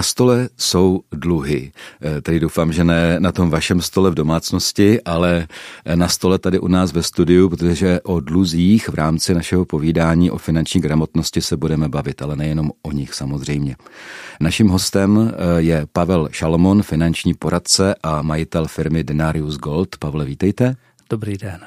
Na stole jsou dluhy. Eh, tady doufám, že ne na tom vašem stole v domácnosti, ale na stole tady u nás ve studiu, protože o dluzích v rámci našeho povídání o finanční gramotnosti se budeme bavit, ale nejenom o nich samozřejmě. Naším hostem eh, je Pavel Šalomon, finanční poradce a majitel firmy Denarius Gold. Pavle, vítejte. Dobrý den.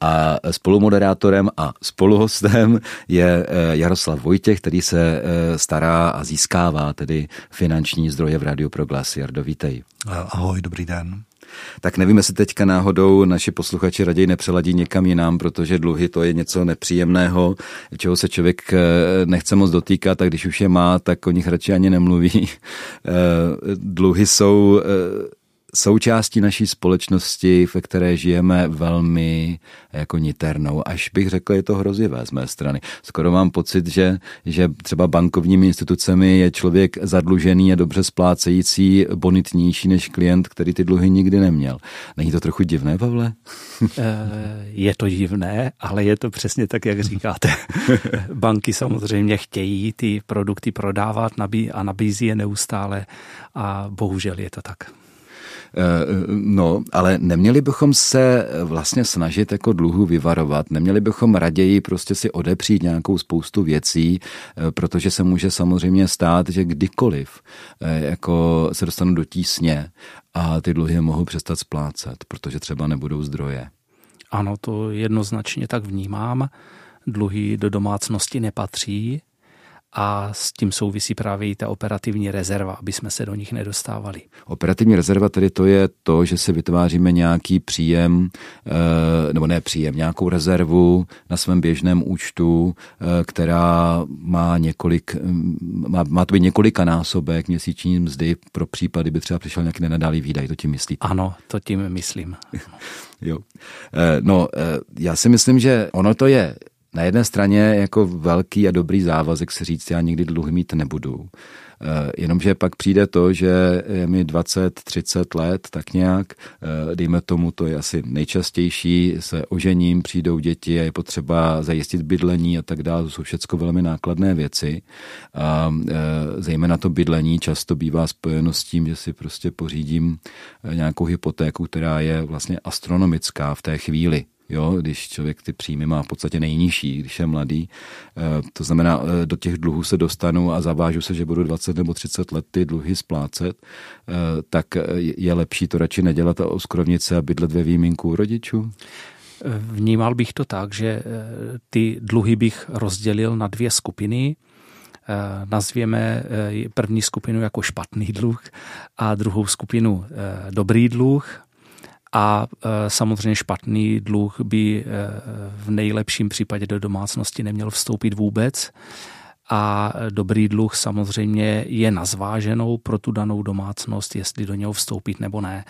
A spolumoderátorem a spoluhostem je eh, Jaroslav Vojtěch, který se eh, stará a získává tedy finanční zdroje v Rádiu Proglas. Jardo, vítej. Ahoj, dobrý den. Tak nevím, jestli teďka náhodou naši posluchači raději nepřeladí někam jinam, protože dluhy to je něco nepříjemného, čeho se člověk eh, nechce moc dotýkat, tak když už je má, tak o nich radši ani nemluví. Dluhy jsou součástí naší společnosti, ve které žijeme velmi jako niternou. Až bych řekl, je to hrozivé z mé strany. Skoro mám pocit, že, že třeba bankovními institucemi je člověk zadlužený a dobře splácející bonitnější než klient, který ty dluhy nikdy neměl. Není to trochu divné, Pavle? Eh, je to divné, ale je to přesně tak, jak říkáte. Banky samozřejmě chtějí ty produkty prodávat a nabízí je neustále a bohužel je to tak. Eh, no, ale neměli bychom se vlastně snažit jako dluhu vyvarovat. Neměli bychom raději prostě si odepřít nějakou spoustu věcí, eh, protože se může samozřejmě stát, že kdykoliv eh, jako se dostanu do tísně a ty dluhy mohou přestat splácet, protože třeba nebudou zdroje. Ano, to jednoznačně tak vnímám. Dluhy do domácnosti nepatří, a s tím souvisí právě i ta operativní rezerva, aby jsme se do nich nedostávali. Operativní rezerva tedy to je to, že si vytváříme nějaký příjem, eh, nebo ne příjem, nějakou rezervu na svém běžném účtu, eh, která má několik, mm, má, má to být několika násobek měsíční mzdy pro případy, by třeba přišel nějaký nenadálý výdaj, to tím myslíte? Ano, to tím myslím. jo. Eh, no, já si myslím, že ono to je na jedné straně jako velký a dobrý závazek se říct, já nikdy dluhy mít nebudu. Eh, jenomže pak přijde to, že je mi 20-30 let, tak nějak, eh, dejme tomu, to je asi nejčastější, se ožením, přijdou děti a je potřeba zajistit bydlení a tak dále. To jsou všechno velmi nákladné věci. A eh, zejména to bydlení často bývá spojeno s tím, že si prostě pořídím nějakou hypotéku, která je vlastně astronomická v té chvíli jo, když člověk ty příjmy má v podstatě nejnižší, když je mladý. Eh, to znamená, eh, do těch dluhů se dostanu a zavážu se, že budu 20 nebo 30 let ty dluhy splácet, eh, tak je lepší to radši nedělat a oskrovnit se a bydlet ve výjimku rodičů? Vnímal bych to tak, že ty dluhy bych rozdělil na dvě skupiny. Nazvěme první skupinu jako špatný dluh a druhou skupinu dobrý dluh a e, samozřejmě špatný dluh by e, v nejlepším případě do domácnosti neměl vstoupit vůbec. A dobrý dluh samozřejmě je nazváženou pro tu danou domácnost, jestli do něho vstoupit nebo ne.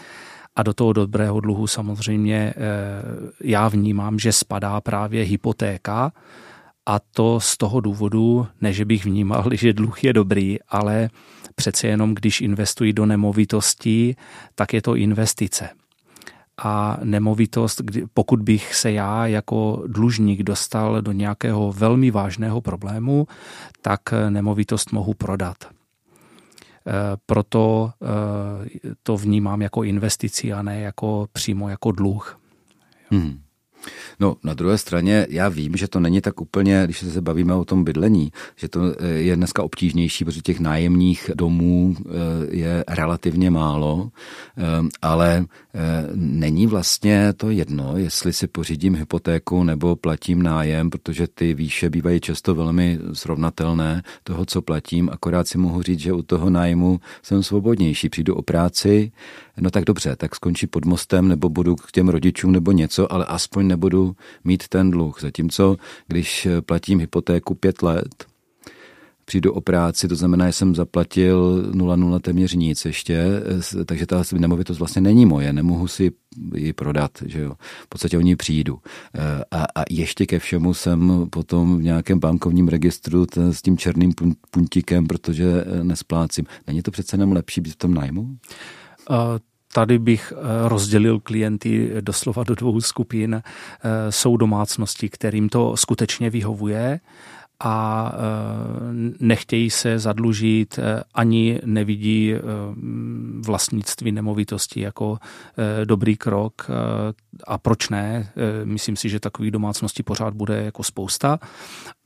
A do toho dobrého dluhu samozřejmě e, já vnímám, že spadá právě hypotéka, a to z toho důvodu, ne že bych vnímal, že dluh je dobrý, ale přece jenom, když investuji do nemovitostí, tak je to investice a nemovitost, pokud bych se já jako dlužník dostal do nějakého velmi vážného problému, tak nemovitost mohu prodat. E, proto e, to vnímám jako investici a ne jako přímo jako dluh. Hmm. No, na druhé straně já vím, že to není tak úplně, když se bavíme o tom bydlení, že to eh, je dneska obtížnější, protože těch nájemních domů eh, je relativně málo, eh, ale není vlastně to jedno, jestli si pořídím hypotéku nebo platím nájem, protože ty výše bývají často velmi srovnatelné toho, co platím, akorát si mohu říct, že u toho nájmu jsem svobodnější. Přijdu o práci, no tak dobře, tak skončí pod mostem nebo budu k těm rodičům nebo něco, ale aspoň nebudu mít ten dluh. Zatímco, když platím hypotéku pět let, přijdu o práci, to znamená, že jsem zaplatil 0,0 téměř nic ještě, takže ta nemovitost vlastně není moje, nemohu si ji prodat, že jo. V podstatě o ní přijdu. A, a ještě ke všemu jsem potom v nějakém bankovním registru ten, s tím černým puntikem, protože nesplácím. Není to přece jenom lepší být v tom nájmu? Tady bych eh, rozdělil klienty doslova do dvou skupin. Eh, jsou domácnosti, kterým to skutečně vyhovuje a nechtějí se zadlužit, ani nevidí vlastnictví nemovitosti jako dobrý krok. A proč ne? Myslím si, že takových domácností pořád bude jako spousta,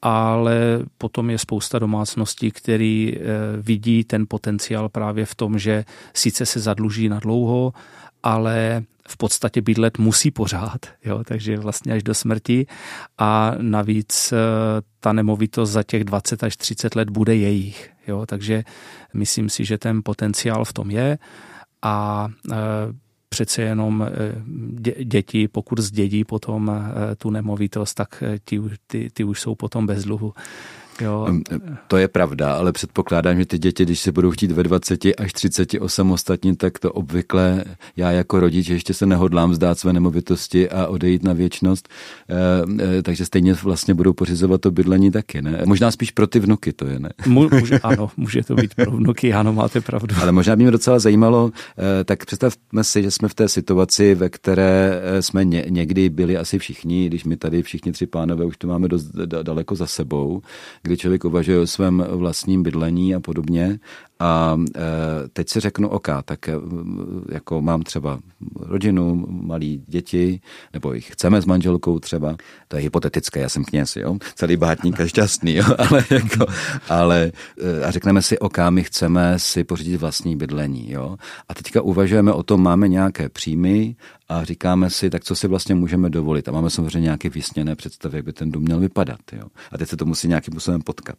ale potom je spousta domácností, který vidí ten potenciál právě v tom, že sice se zadluží na dlouho, ale v podstatě bydlet musí pořád, jo, takže vlastně až do smrti a navíc eh, ta nemovitost za těch 20 až 30 let bude jejich, jo, takže myslím si, že ten potenciál v tom je a e, přece jenom e, děti, pokud zdědí potom tu nemovitost, tak ti, ty, ty už jsou potom bez dluhu. Jo. To je pravda, ale předpokládám, že ty děti, když se budou chtít ve 20 až 30 osamostatnit, tak to obvykle já jako rodič ještě se nehodlám vzdát své nemovitosti a odejít na věčnost, e, e, takže stejně vlastně budou pořizovat to bydlení taky, ne? Možná spíš pro ty vnuky to je, ne? Může, ano, může to být pro vnuky, ano, máte pravdu. Ale možná by mě docela zajímalo, e, tak představme si, že jsme v té situaci, ve které jsme ně, někdy byli asi všichni, když my tady všichni tři pánové už to máme dost daleko za sebou, kdy člověk uvažuje o svém vlastním bydlení a podobně. A e, teď si řeknu, OK, tak e, jako mám třeba rodinu, malí děti, nebo jich chceme s manželkou třeba, to je hypotetické, já jsem kněz, jo, celý bátník a šťastný, jo, ale, jako, ale e, a řekneme si, OK, my chceme si pořídit vlastní bydlení, jo, a teďka uvažujeme o tom, máme nějaké příjmy a říkáme si, tak co si vlastně můžeme dovolit. A máme samozřejmě nějaké vysněné představy, jak by ten dům měl vypadat. Jo? A teď se to musí nějakým způsobem potkat.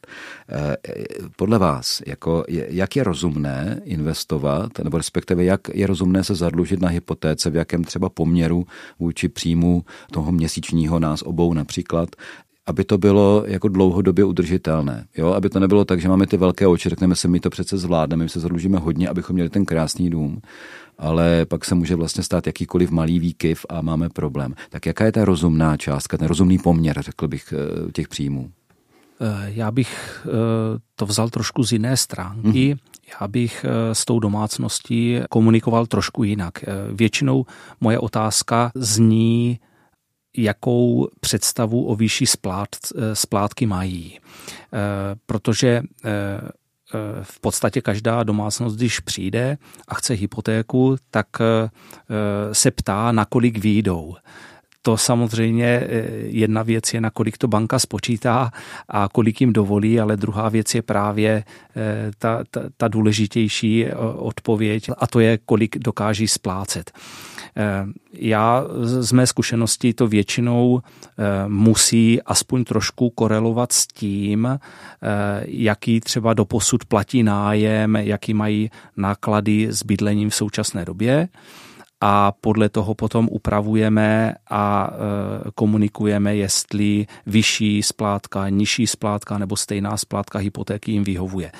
Podle vás, jako, jak je rozumné investovat, nebo respektive jak je rozumné se zadlužit na hypotéce, v jakém třeba poměru vůči příjmu toho měsíčního nás obou například, aby to bylo jako dlouhodobě udržitelné. Jo? Aby to nebylo tak, že máme ty velké oči, řekneme si, my to přece zvládneme, my se zadlužíme hodně, abychom měli ten krásný dům ale pak se může vlastně stát jakýkoliv malý výkyv a máme problém. Tak jaká je ta rozumná částka, ten rozumný poměr, řekl bych, eh, těch příjmů? Eh, já bych eh, to vzal trošku z jiné stránky. Hmm. Já bych s tou domácností komunikoval trošku jinak. Většinou moje otázka zní, jakou představu o výši splát, splátky mají. Protože Eh, v podstatě každá domácnost, když přijde a chce hypotéku, tak eh, se ptá, na kolik výjdou to samozřejmě eh, jedna věc je, na kolik to banka spočítá a kolik jim dovolí, ale druhá věc je právě ta, ta, ta důležitější odpověď a to je, kolik dokáží splácet. Eh, já z mé zkušenosti to většinou eh, musí aspoň trošku korelovat s tím, eh, jaký třeba doposud platí nájem, jaký mají náklady s bydlením v současné době a podle toho potom upravujeme a e, komunikujeme, jestli vyšší splátka, nižší splátka nebo stejná splátka hypotéky jim vyhovuje.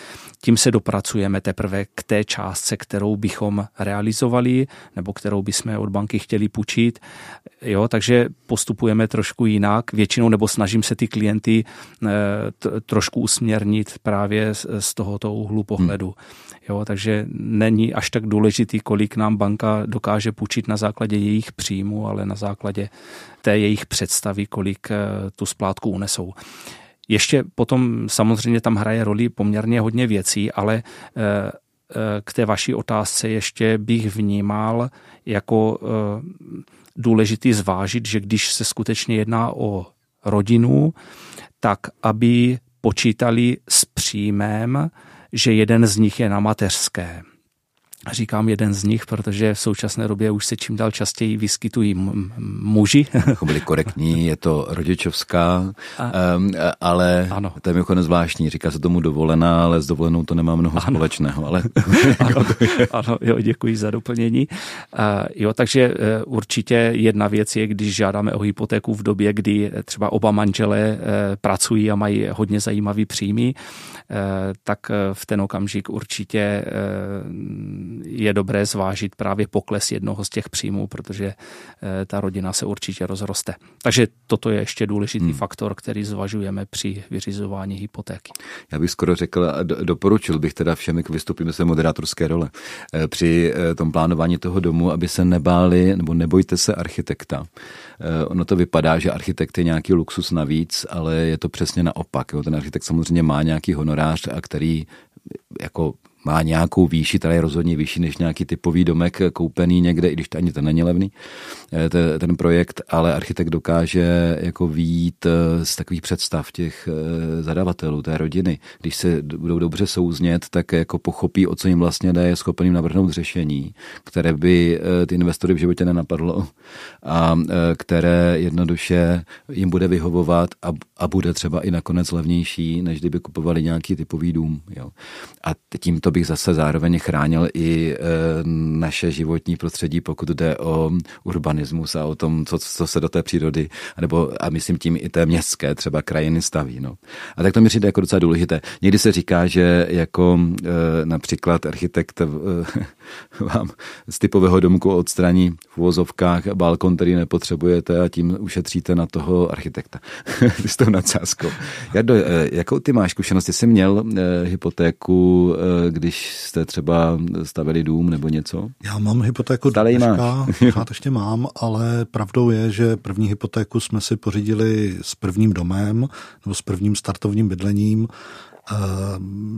Tím se dopracujeme teprve k té částce, kterou bychom realizovali nebo kterou bychom od banky chtěli půjčit. Jo, takže postupujeme trošku jinak, většinou nebo snažím se ty klienty e, trošku usměrnit právě z tohoto úhlu pohledu. Hmm. Jo, takže není až tak důležitý, kolik nám banka dokáže půjčit na základě jejich příjmu, ale na základě té jejich představy, kolik eh, tu splátku unesou. Ještě potom samozřejmě tam hraje roli poměrně hodně věcí, ale eh, eh, k té vaší otázce ještě bych vnímal jako důležitý zvážit, že když se skutečně jedná o rodinu, tak aby počítali s příjmem, že jeden z nich je na mateřské. Říkám jeden z nich, protože v současné době už se čím dál častěji vyskytují muži. Jako byli korektní, je to rodičovská, a, um, ale ano. to je mimochodem zvláštní. Říká se tomu dovolená, ale s dovolenou to nemá mnoho ano. společného. Ale... ano, ano, jo, děkuji za doplnění. Uh, jo, takže uh, určitě jedna věc je, když žádáme o hypotéku v době, kdy třeba oba manžele uh, pracují a mají hodně zajímavý příjmy, uh, tak uh, v ten okamžik určitě uh, je dobré zvážit právě pokles jednoho z těch příjmů, protože ta rodina se určitě rozroste. Takže toto je ještě důležitý hmm. faktor, který zvažujeme při vyřizování hypotéky. Já bych skoro řekl a doporučil bych teda všem, jak vystupíme se moderátorské role, při tom plánování toho domu, aby se nebáli nebo nebojte se architekta. Ono to vypadá, že architekt je nějaký luxus navíc, ale je to přesně naopak. Ten architekt samozřejmě má nějaký honorář, a který jako má nějakou výši, která je rozhodně vyšší než nějaký typový domek koupený někde, i když to ani to není levný, eh, ten projekt, ale architekt dokáže jako výjít eh, z takových představ těch eh, zadavatelů, té rodiny. Když se budou dobře souznět, tak jako pochopí, o co jim vlastně jde, je schopen navrhnout řešení, které by ty investory v životě nenapadlo a které jednoduše jim bude vyhovovat a, a bude třeba i nakonec levnější, než kdyby kupovali nějaký typový dům. Jo. A tímto bych zase zároveň chránil i e, naše životní prostředí, pokud jde o urbanismus a o tom, co, co se do té přírody, nebo a myslím tím i té městské třeba krajiny staví. No. A tak to mi přijde jako docela důležité. Někdy se říká, že jako e, například architekt e, vám z typového domku odstraní v uvozovkách balkon, který nepotřebujete a tím ušetříte na toho architekta s tou nadsázkou. Jardo, jakou ty máš zkušenost? Jsi měl hypotéku, kdy když jste třeba stavili dům nebo něco? Já mám hypotéku Stále dneška, pořád ještě mám, ale pravdou je, že první hypotéku jsme si pořídili s prvním domem nebo s prvním startovním bydlením Eh,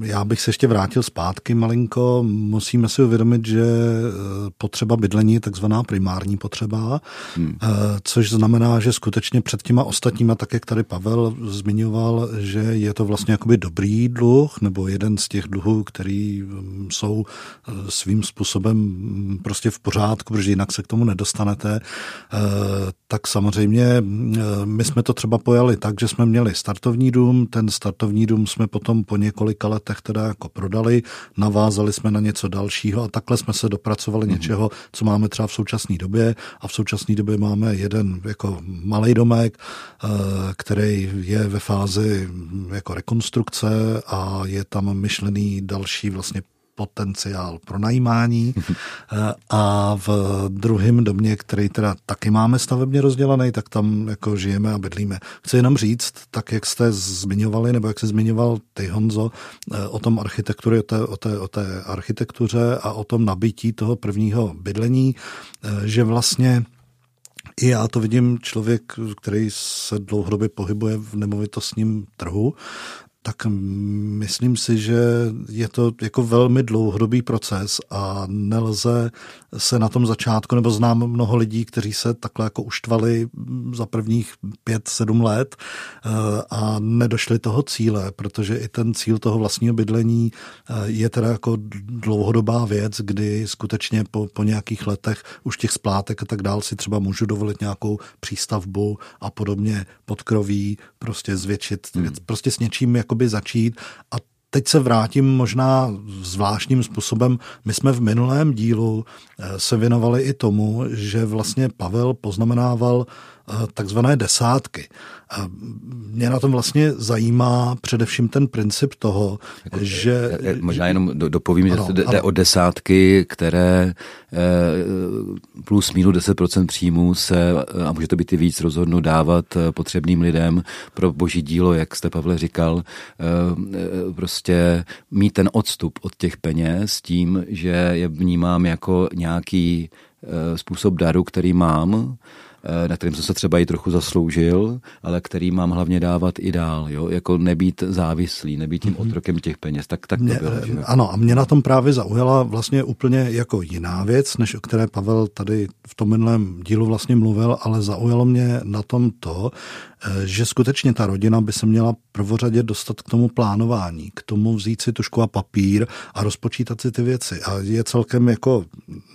já bych se ještě vrátil zpátky malinko. Musíme si uvědomit, že eh, potřeba bydlení je takzvaná primární potřeba, hmm. Eh, což znamená, že skutečně před těma ostatníma, tak jak tady Pavel zmiňoval, že je to vlastně jakoby dobrý dluh, nebo jeden z těch dluhů, který mm, jsou svým způsobem mm, prostě v pořádku, protože jinak se k tomu nedostanete, tak samozřejmě my jsme to třeba pojali tak, že jsme měli startovní dům, ten startovní dům jsme potom potom po několika letech teda jako prodali, navázali jsme na něco dalšího a takhle jsme se dopracovali mm-hmm. něčeho, co máme třeba v současné době a v současné době máme jeden jako malý domek, eh, který je ve fázi jako rekonstrukce a je tam myšlený další vlastně potenciál pro najímání a v druhém domě, který teda taky máme stavebně rozdělený, tak tam jako žijeme a bydlíme. Chci jenom říct, tak jak jste zmiňovali, nebo jak se zmiňoval ty Honzo, eh, o tom architektuře, o té, o, té, o té architektuře a o tom nabití toho prvního bydlení, eh, že vlastně i já to vidím člověk, který se dlouhodobě pohybuje v nemovitostním trhu, tak myslím si, že je to jako velmi dlouhodobý proces a nelze se na tom začátku, nebo znám mnoho lidí, kteří se takhle jako uštvali za prvních pět, sedm let eh, a nedošli toho cíle, protože i ten cíl toho vlastního bydlení eh, je teda jako dlouhodobá věc, kdy skutečně po, po nějakých letech už těch splátek a tak dál si třeba můžu dovolit nějakou přístavbu a podobně podkroví, prostě zvětšit, hmm. prostě s něčím jakoby začít a teď se vrátím možná zvláštním způsobem. My jsme v minulém dílu eh, se věnovali i tomu, že vlastně Pavel poznamenával eh, takzvané desátky. Mě na tom vlastně zajímá především ten princip toho, jako, že... Možná jenom dopovím, ano, že jde ano. o desátky, které eh, plus minus 10% příjmů se, a může to být i víc, rozhodnu dávat potřebným lidem pro boží dílo, jak jste Pavle říkal, prostě mít ten odstup od těch peněz tím, že je vnímám jako nějaký způsob daru, který mám, na kterým jsem se třeba i trochu zasloužil, ale který mám hlavně dávat i dál, jo? jako nebýt závislý, nebýt tím mhm. otrokem těch peněz. Tak, tak to mě, bylo. Že? Ano, a mě na tom právě zaujala vlastně úplně jako jiná věc, než o které Pavel tady v tom minulém dílu vlastně mluvil, ale zaujalo mě na tom to, Eh, že skutečně ta rodina by se měla prvořadě dostat k tomu plánování, k tomu vzít si tušku a papír a rozpočítat si ty věci. A je celkem jako,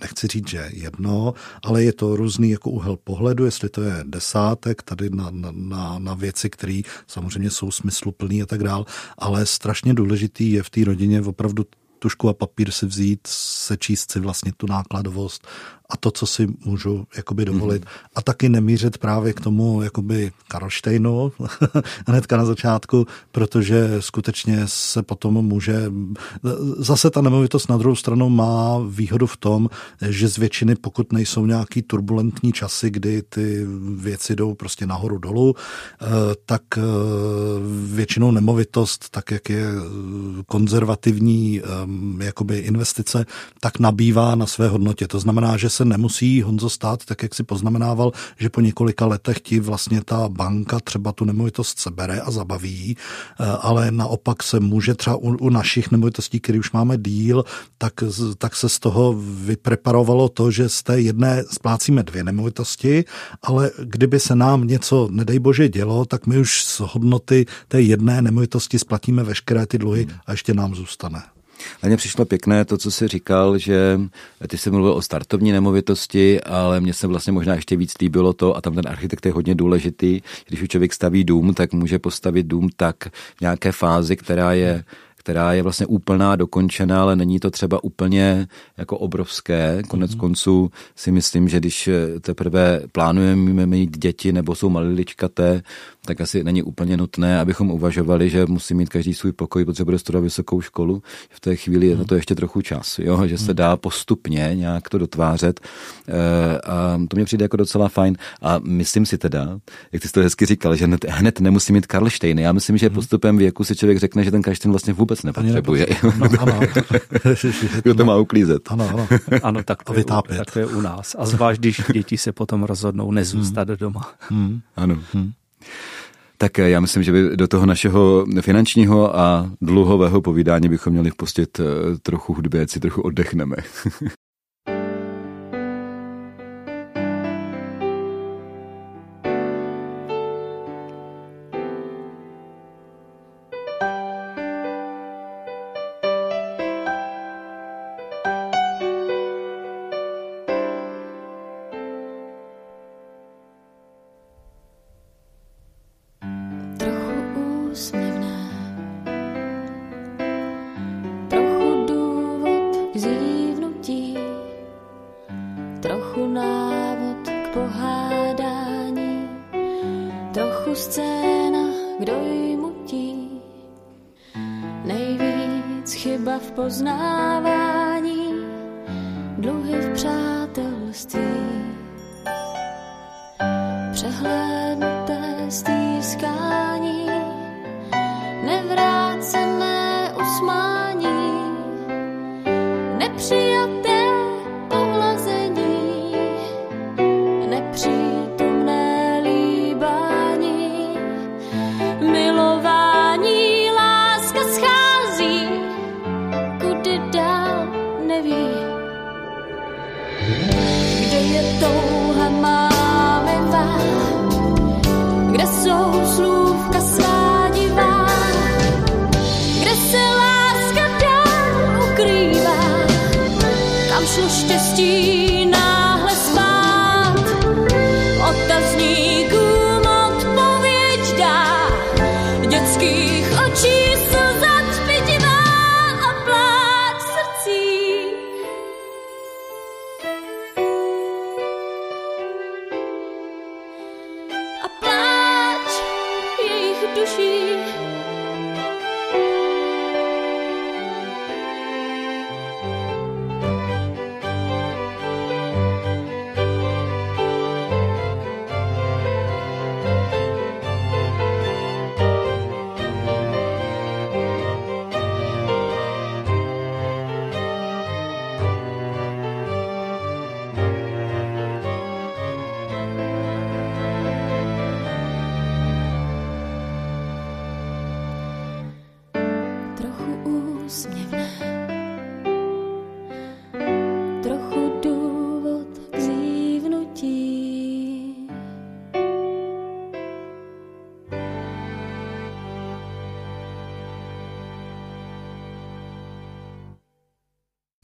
nechci říct, že jedno, ale je to různý jako úhel pohledu, jestli to je desátek tady na, na, na věci, které samozřejmě jsou smysluplný a tak dál, ale strašně důležitý je v té rodině opravdu tušku a papír si vzít, sečíst si vlastně tu nákladovost a to, co si můžu jakoby dovolit. Mm-hmm. A taky nemířit právě k tomu jakoby Karlštejnu hnedka na začátku, protože skutečně se potom může... Zase ta nemovitost na druhou stranu má výhodu v tom, že z většiny, pokud nejsou nějaký turbulentní časy, kdy ty věci jdou prostě nahoru dolů, eh, tak eh, většinou nemovitost, tak jak je konzervativní jakoby investice, tak nabývá na své hodnotě. To znamená, že se nemusí Honzo stát, tak jak si poznamenával, že po několika letech ti vlastně ta banka třeba tu nemovitost sebere a zabaví, eh, ale naopak se může třeba u, u našich nemovitostí, které už máme díl, tak, tak se z toho vypreparovalo to, že z té jedné splácíme dvě nemovitosti, ale kdyby se nám něco, nedej bože, dělo, tak my už z hodnoty té jedné nemovitosti splatíme veškeré ty dluhy a ještě nám zůstane. A mně přišlo pěkné to, co jsi říkal, že ty jsi mluvil o startovní nemovitosti, ale mně se vlastně možná ještě víc líbilo to, a tam ten architekt je hodně důležitý, když člověk staví dům, tak může postavit dům tak v nějaké fázi, která je která je vlastně úplná, dokončená, ale není to třeba úplně jako obrovské. Konec mm-hmm. konců si myslím, že když teprve plánujeme mít děti nebo jsou maliličkaté, tak asi není úplně nutné, abychom uvažovali, že musí mít každý svůj pokoj, protože bude studovat vysokou školu. V té chvíli je na to ještě trochu čas, jo? že se hmm. dá postupně nějak to dotvářet. E, a to mě přijde jako docela fajn. A myslím si teda, jak ty jsi to hezky říkal, že hned, hned nemusí mít Karlštejny. Já myslím, že hmm. postupem věku si člověk řekne, že ten Karlštejn vlastně vůbec nepotřebuje. No, ano. Kdo to má uklízet. Ano, ano. ano tak, to je, tak to je u nás. A zvlášť, když děti se potom rozhodnou nezůstat hmm. doma. Hmm. Ano. Hmm. Tak já myslím, že by do toho našeho finančního a dluhového povídání bychom měli vpustit eh, trochu hudby, ať si trochu oddechneme. scéna, kdo ji mutí. Nejvíc chyba v poznávání, dluhy v přátelství. Přehlédnuté stýskání. she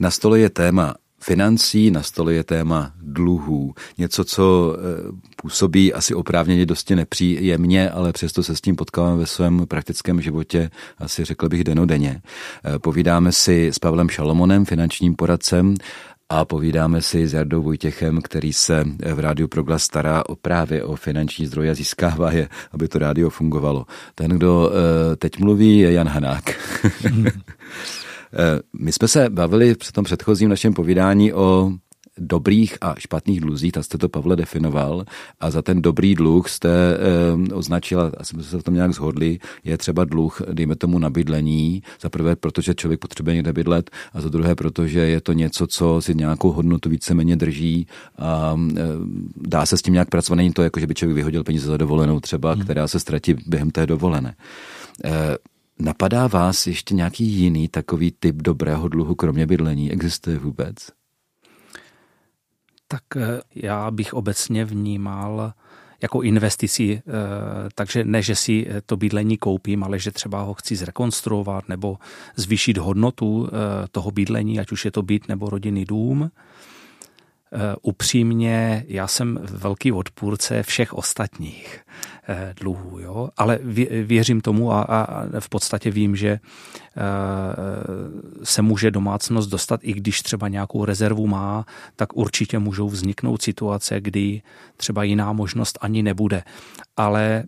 Na stole je téma financí, na stole je téma dluhů. Něco, co eh, působí asi oprávněně dosti nepříjemně, ale přesto se s tím potkáváme ve svém praktickém životě, asi řekl bych denodenně. Eh, povídáme si s Pavlem Šalomonem, finančním poradcem, a povídáme si s Jardou Vojtěchem, který se v Rádiu Proglas stará o právě o finanční zdroje a získává je, aby to rádio fungovalo. Ten, kdo eh, teď mluví, je Jan Hanák. Eh, my jsme se bavili v tom předchozím našem povídání o dobrých a špatných dluzích, tak jste to, Pavle, definoval a za ten dobrý dluh jste e, označil, a jsme se v tom nějak zhodli, je třeba dluh, dejme tomu, na bydlení. Za prvé, protože člověk potřebuje někde bydlet a za druhé, protože je to něco, co si nějakou hodnotu víceméně drží a e, dá se s tím nějak pracovat. Není to jako, že by člověk vyhodil peníze za dovolenou třeba, hmm. která se ztratí během té dovolené. E, Napadá vás ještě nějaký jiný takový typ dobrého dluhu, kromě bydlení? Existuje vůbec? Tak eh, já bych obecně vnímal jako investici, eh, takže ne, že si to bydlení koupím, ale že třeba ho chci zrekonstruovat nebo zvýšit hodnotu eh, toho bydlení, ať už je to byt nebo rodinný dům. Eh, upřímně, já jsem velký odpůrce všech ostatních eh, dluhů, jo? ale věřím tomu a, a v podstatě vím, že eh, se může domácnost dostat, i když třeba nějakou rezervu má, tak určitě můžou vzniknout situace, kdy třeba jiná možnost ani nebude. Ale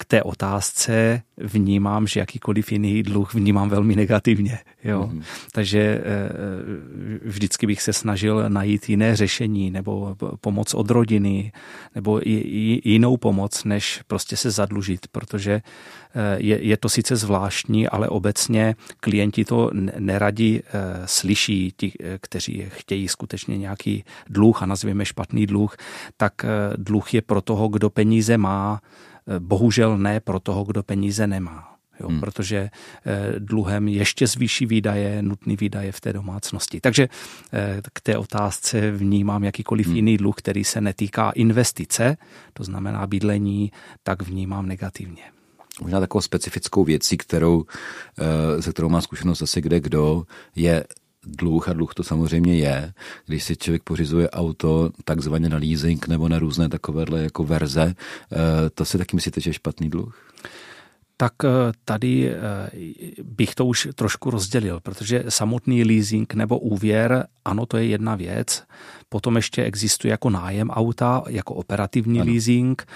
k té otázce vnímám, že jakýkoliv jiný dluh vnímám velmi negativně. Jo? Mm-hmm. Takže eh, vždycky bych se snažil najít jiné řešení nebo pomoc od rodiny nebo jinou pomoc, než prostě se zadlužit, protože eh, je, je to sice zvláštní, ale obecně klienti to neradi eh, slyší, ti, kteří chtějí skutečně nějaký dluh a nazvěme špatný dluh, tak dluh je pro toho, kdo peníze má, bohužel ne pro toho, kdo peníze nemá. Jo, hmm. protože eh, dluhem ještě zvýší výdaje, nutný výdaje v té domácnosti. Takže eh, k té otázce vnímám jakýkoliv hmm. jiný dluh, který se netýká investice, to znamená bydlení, tak vnímám negativně. Možná takovou specifickou věcí, kterou, eh, se kterou má zkušenost asi kde kdo, je dluh, a dluh to samozřejmě je, když si člověk pořizuje auto takzvaně na leasing nebo na různé takovéhle jako verze, eh, to si taky myslíte, že je špatný dluh? tak eh, tady eh, bych to už trošku rozdělil, protože samotný leasing nebo úvěr, ano, to je jedna věc. Potom ještě existuje jako nájem auta, jako operativní ano. leasing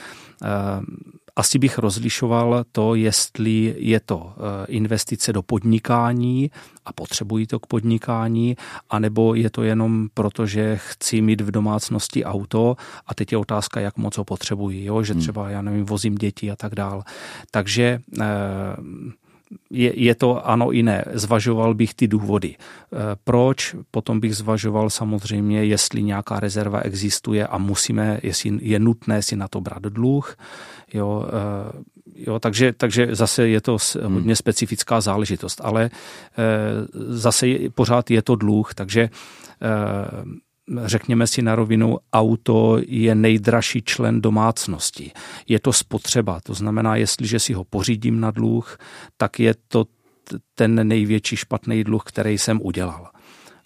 asi bych rozlišoval to, jestli je to eh, investice do podnikání a potřebují to k podnikání, anebo je to jenom proto, že chci mít v domácnosti auto a teď je otázka, jak moc ho potřebují, jo? že hmm. třeba, já nevím, vozím děti a tak dál. Takže eh, je, je to ano i ne. Zvažoval bych ty důvody. Eh, proč? Potom bych zvažoval samozřejmě, jestli nějaká rezerva existuje a musíme, jestli je nutné si na to brát dluh. Jo, eh, jo, takže, takže zase je to hmm. hodně specifická záležitost, ale eh, zase pořád je to dluh, takže řekněme si na rovinu, auto je nejdražší člen domácnosti. Je to spotřeba, to znamená, jestliže si ho pořídím na dluh, tak je to ten největší špatný dluh, který jsem udělal.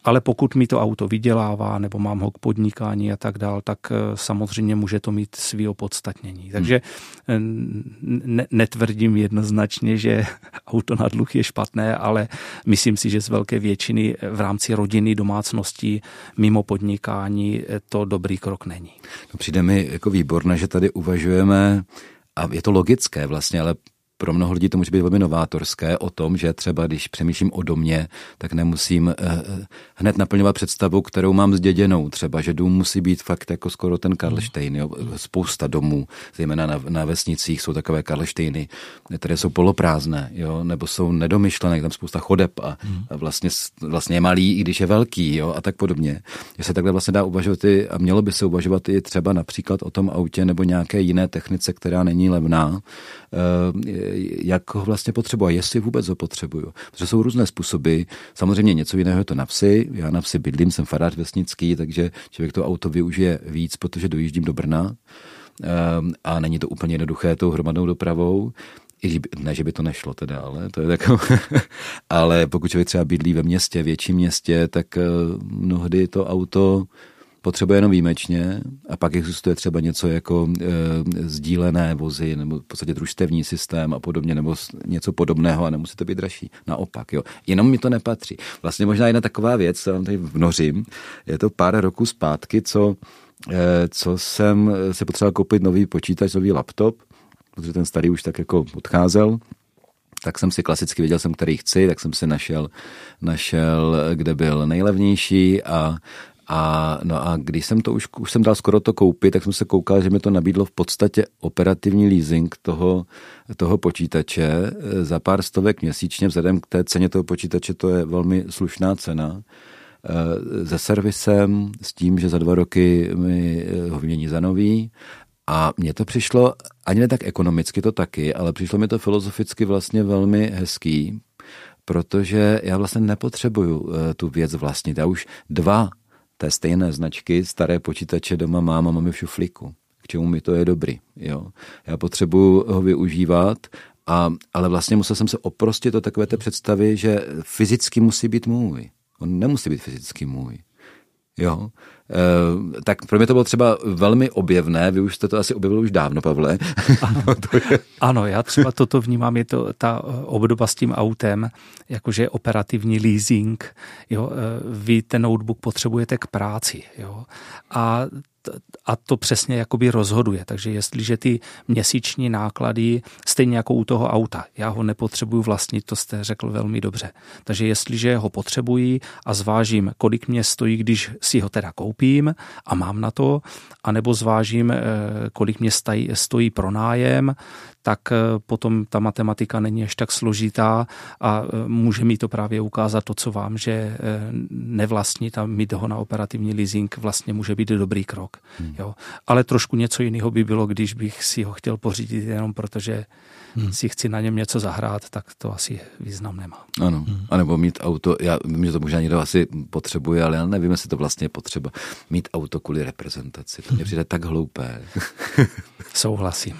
Ale pokud mi to auto vydělává nebo mám ho k podnikání a tak dál, tak eh, samozřejmě může to mít svý opodstatnění. Hmm. Takže eh, ne, netvrdím jednoznačně, že auto na dluh je špatné, ale myslím si, že z velké většiny v rámci rodiny, domácností, mimo podnikání eh, to dobrý krok není. No přijde mi jako výborné, že tady uvažujeme a je to logické vlastně, ale pro mnoho lidí to může být velmi novátorské o tom, že třeba když přemýšlím o domě, tak nemusím eh, hned naplňovat představu, kterou mám zděděnou. Třeba, že dům musí být fakt jako skoro ten Karlštejn. Jo? Spousta domů, zejména na, na vesnicích, jsou takové Karlštejny, které jsou poloprázdné, jo? nebo jsou nedomyšlené, tam spousta chodeb a, a vlastně, vlastně je malý, i když je velký jo? a tak podobně. Že se takhle vlastně dá uvažovat i, a mělo by se uvažovat i třeba například o tom autě nebo nějaké jiné technice, která není levná, eh, jak ho vlastně potřebuji a jestli vůbec ho potřebuju. Protože jsou různé způsoby. Samozřejmě něco jiného je to na vsi. Já na vsi bydlím, jsem farář vesnický, takže člověk to auto využije víc, protože dojíždím do Brna ehm, a není to úplně jednoduché tou hromadnou dopravou. Ne, že by to nešlo teda, ale to je takové. ale pokud člověk třeba bydlí ve městě, větším městě, tak eh, mnohdy to auto potřebuje jenom výjimečně a pak existuje třeba něco jako e, sdílené vozy nebo v podstatě družstevní systém a podobně nebo něco podobného a nemusí to být dražší. Naopak, jo. Jenom mi to nepatří. Vlastně možná jedna taková věc, co vám tady vnořím, je to pár roků zpátky, co, e, co jsem si potřeboval koupit nový počítač, nový laptop, protože ten starý už tak jako odcházel tak jsem si klasicky věděl jsem, který chci, tak jsem si našel, našel kde byl nejlevnější a a, no a když jsem to už, už jsem dal skoro to koupit, tak jsem se koukal, že mi to nabídlo v podstatě operativní leasing toho, toho počítače za pár stovek měsíčně, vzhledem k té ceně toho počítače to je velmi slušná cena se servisem, s tím, že za dva roky mi ho vymění za nový a mně to přišlo, ani ne tak ekonomicky to taky, ale přišlo mi to filozoficky vlastně velmi hezký, protože já vlastně nepotřebuju tu věc vlastnit. Já už dva té stejné značky, staré počítače doma mám a mám je v šuflíku. K čemu mi to je dobrý. Jo. Já potřebuju ho využívat, a, ale vlastně musel jsem se oprostit o takové té představy, že fyzicky musí být můj. On nemusí být fyzicky můj. Jo. E, tak pro mě to bylo třeba velmi objevné, vy už jste to asi objevil už dávno, Pavle. Ano, to je... ano já třeba toto vnímám, je to ta obdoba s tím autem, jakože operativní leasing, jo, eh, vy ten notebook potřebujete k práci, jo, a a to přesně jakoby rozhoduje. Takže jestliže ty měsíční náklady, stejně jako u toho auta, já ho nepotřebuju vlastnit, to jste řekl velmi dobře. Takže jestliže ho potřebuji a zvážím, kolik mě stojí, když si ho teda koupím a mám na to, anebo zvážím, eh, kolik mě stojí pronájem, tak eh, potom ta matematika není až tak složitá a eh, může mi to právě ukázat to, co vám, že eh, nevlastnit a mít ho na operativní leasing vlastně může být dobrý krok. Hmm. Jo. Ale trošku něco jiného by bylo, když bych si ho chtěl pořídit jenom protože hmm. si chci na něm něco zahrát, tak to asi význam nemá. Ano, hmm. anebo mít auto, já vím, že to možná někdo asi potřebuje, ale já nevím, jestli to vlastně je potřeba. Mít auto kvůli reprezentaci, to mě přijde tak hloupé. Souhlasím.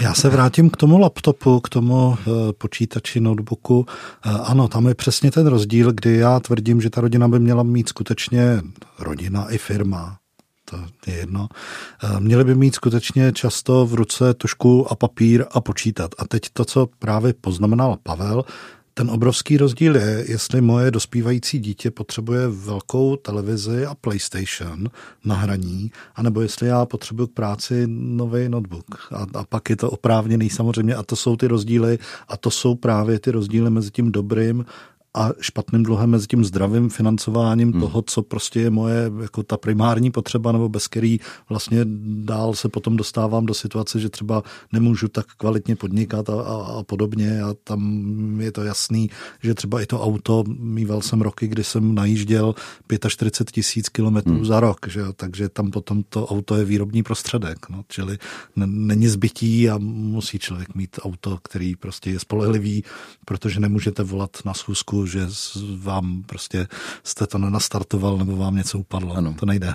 já se vrátím k tomu laptopu, k tomu eh, počítači, notebooku. Eh, ano, tam je přesně ten rozdíl, kdy já tvrdím, že ta rodina by měla mít skutečně rodina i firma to je jedno. Eh, měli by mít skutečně často v ruce tušku a papír a počítat. A teď to, co právě poznamenal Pavel, ten obrovský rozdíl je, jestli moje dospívající dítě potřebuje velkou televizi a PlayStation na hraní, anebo jestli já potřebuji k práci nový notebook. A, a pak je to oprávněný samozřejmě a to jsou ty rozdíly a to jsou právě ty rozdíly mezi tím dobrým a špatným dluhem mezi tím zdravým financováním hmm. toho, co prostě je moje jako ta primární potřeba, nebo bez který vlastně dál se potom dostávám do situace, že třeba nemůžu tak kvalitně podnikat a, a, a podobně a tam je to jasný, že třeba i to auto, mýval jsem roky, kdy jsem najížděl 45 tisíc kilometrů hmm. za rok, že takže tam potom to auto je výrobní prostředek, no, čili není zbytí a musí člověk mít auto, který prostě je spolehlivý, protože nemůžete volat na schůzku že vám prostě jste to nenastartoval nebo vám něco upadlo. Ano. To nejde.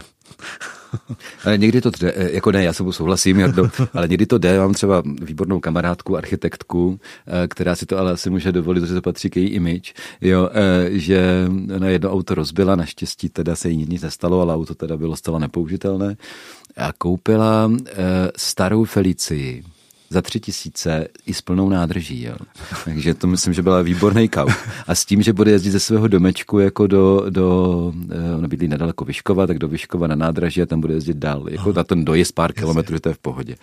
Ale někdy to jde, eh, jako ne, já se souhlasím, Jardo, ale někdy to jde, mám třeba výbornou kamarádku, architektku, eh, která si to ale asi může dovolit, protože to patří k její image, jo, eh, že na jedno auto rozbila, naštěstí teda se jí nic nestalo, ale auto teda bylo zcela nepoužitelné a koupila starou Felicii, za tři tisíce i s plnou nádrží. Jo. Takže to myslím, že byla výborný kau. A s tím, že bude jezdit ze svého domečku jako do, do eh, ona bydlí nedaleko Vyškova, tak do Vyškova na nádraží a tam bude jezdit dál. Jako na ten dojezd pár kilometrů, že to je v pohodě.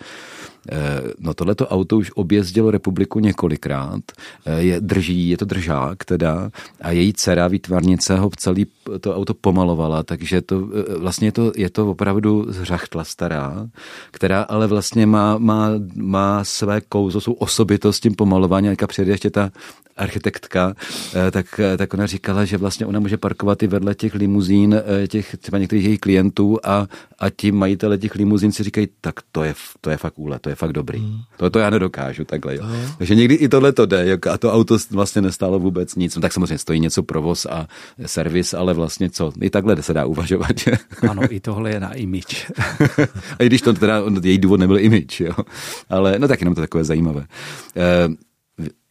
Eh, no tohleto auto už objezdilo republiku několikrát, eh, je, drží, je to držák teda a její dcera výtvarnice ho celý to auto pomalovala, takže to eh, vlastně je to, je to opravdu zřachtla stará, která ale vlastně má, má, má své kouzlo, svou osobitost tím pomalování, a přijede ještě ta architektka, tak, tak ona říkala, že vlastně ona může parkovat i vedle těch limuzín těch třeba některých jejich klientů a, a ti majitele těch limuzín si říkají, tak to je, to je fakt úle, to je fakt dobrý. Hmm. To, to já nedokážu takhle. Jo. Takže někdy i tohle to jde a to auto vlastně nestálo vůbec nic. No, tak samozřejmě stojí něco provoz a servis, ale vlastně co, i takhle se dá uvažovat. Že? Ano, i tohle je na image. a i když to teda, její důvod nebyl image, jo. ale no tak jenom to takové zajímavé. E,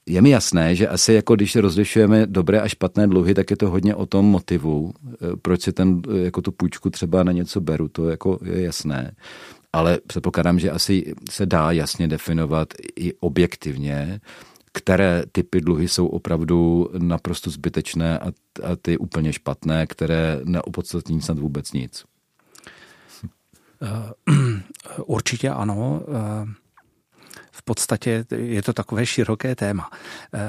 je mi jasné, že asi jako když rozlišujeme dobré a špatné dluhy, tak je to hodně o tom motivu, eh, proč si ten, eh, jako tu půjčku třeba na něco beru, to jako je jasné. Ale předpokládám, že asi se dá jasně definovat i objektivně, které typy dluhy jsou opravdu naprosto zbytečné a, a ty úplně špatné, které neopodstatní snad vůbec nic. Určitě ano v podstatě je to takové široké téma. Eh,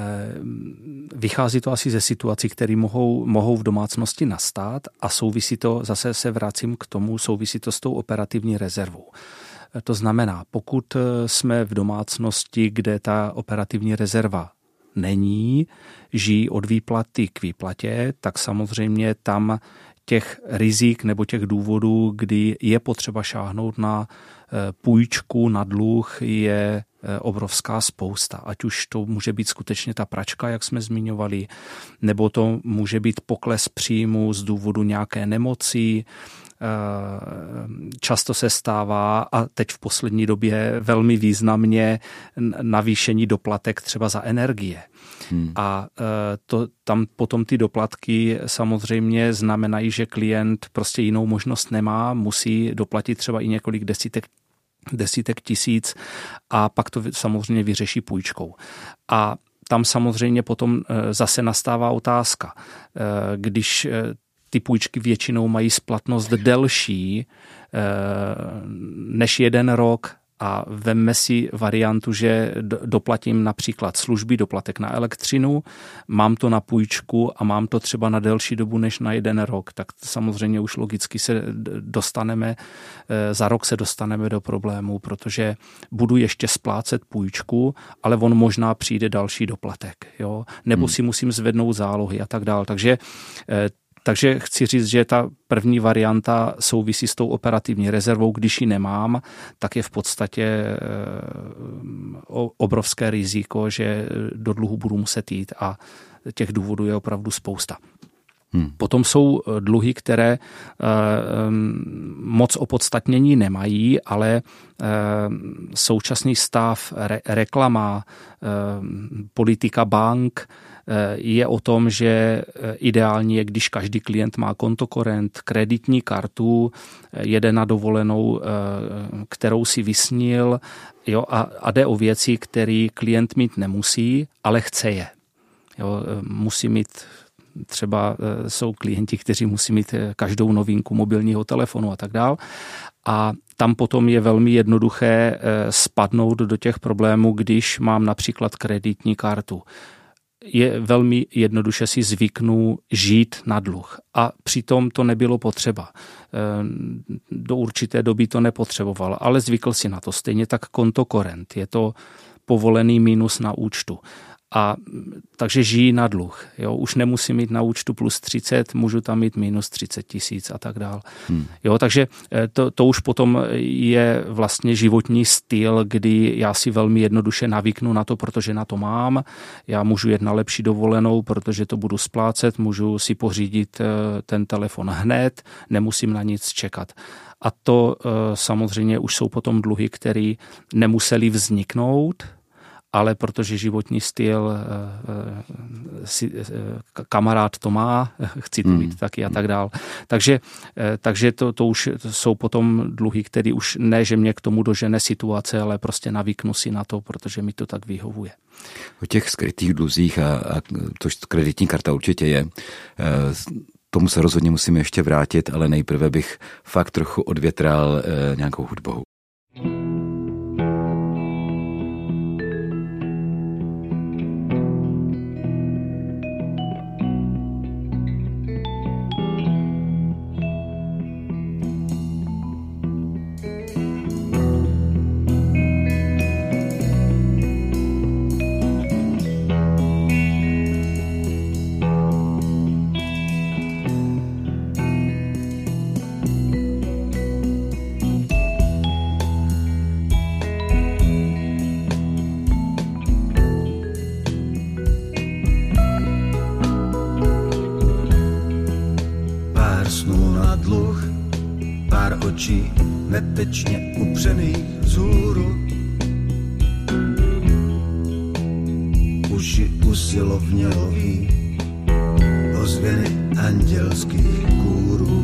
vychází to asi ze situací, které mohou, mohou v domácnosti nastat a souvisí to, zase se vracím k tomu, souvisí to s tou operativní rezervou. Eh, to znamená, pokud eh, jsme v domácnosti, kde ta operativní rezerva není, žijí od výplaty k výplatě, tak samozřejmě tam těch rizik nebo těch důvodů, kdy je potřeba šáhnout na půjčku, na dluh, je obrovská spousta. Ať už to může být skutečně ta pračka, jak jsme zmiňovali, nebo to může být pokles příjmu z důvodu nějaké nemoci, eh, často se stává a teď v poslední době velmi významně navýšení doplatek třeba za energie. Hmm. A eh, to, tam potom ty doplatky samozřejmě znamenají, že klient prostě jinou možnost nemá, musí doplatit třeba i několik desítek desítek tisíc a pak to samozřejmě vyřeší půjčkou. A tam samozřejmě potom eh, zase nastává otázka, eh, když eh, ty půjčky většinou mají splatnost delší než jeden rok a vemme si variantu, že doplatím například služby, doplatek na elektřinu, mám to na půjčku a mám to třeba na delší dobu než na jeden rok, tak samozřejmě už logicky se dostaneme, e, za rok se dostaneme do problému, protože budu ještě splácet půjčku, ale on možná přijde další doplatek, jo? nebo hmm. si musím zvednout zálohy a tak dále. Takže e, takže chci říct, že ta první varianta souvisí s tou operativní rezervou. Když ji nemám, tak je v podstatě eh, obrovské riziko, že do dluhu budu muset jít a těch důvodů je opravdu spousta. Hmm. Potom jsou eh, dluhy, které eh, moc opodstatnění nemají, ale současný stav, reklama, politika bank, je o tom, že eh, ideální je, když každý klient má kontokorent, kreditní kartu, eh, jede na dovolenou, eh, kterou si vysnil jo, a, a jde o věci, které klient mít nemusí, ale chce je. Jo, musí mít třeba jsou klienti, kteří musí mít každou novinku mobilního telefonu a tak dál. A tam potom je velmi jednoduché spadnout do těch problémů, když mám například kreditní kartu je velmi jednoduše si zvyknu žít na dluh. A přitom to nebylo potřeba. Ehm, do určité doby to nepotřeboval, ale zvykl si na to. Stejně tak kontokorent. Je to povolený mínus na účtu a takže žijí na dluh. Jo? Už nemusím mít na účtu plus 30, můžu tam mít minus 30 tisíc a tak dál. Hmm. Jo, takže eh, to, to už potom je vlastně životní styl, kdy já si velmi jednoduše navyknu na to, protože na to mám. Já můžu jet na lepší dovolenou, protože to budu splácet, můžu si pořídit eh, ten telefon hned, nemusím na nic čekat. A to eh, samozřejmě už jsou potom dluhy, které nemuseli vzniknout, ale protože životní styl, eh, eh, si, eh, kamarád to má, chci to mít hmm. taky a tak dál. Takže, takže to, to už jsou potom dluhy, které už ne, že mě k tomu dožene situace, ale prostě navyknu si na to, protože mi to tak vyhovuje. O těch skrytých dluzích, a, a to kreditní karta určitě je, tomu se rozhodně musíme ještě vrátit, ale nejprve bych fakt trochu odvětral nějakou hudbou. uši usilovně loví ozvěny andělských kůrů.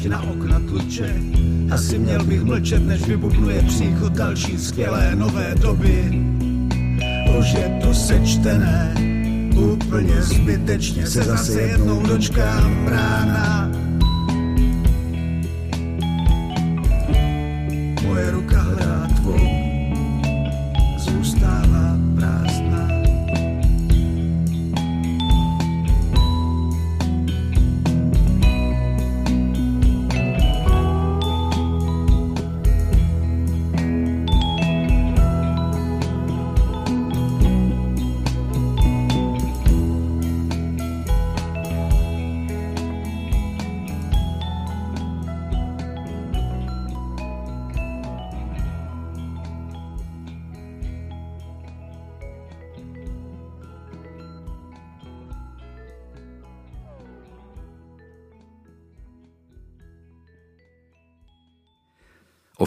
Déšť na okna tluče asi měl bych mlčet než vybubnuje příchod další skvělé nové doby. Už je to sečtené úplně zbytečně se zase jednou dočkám rána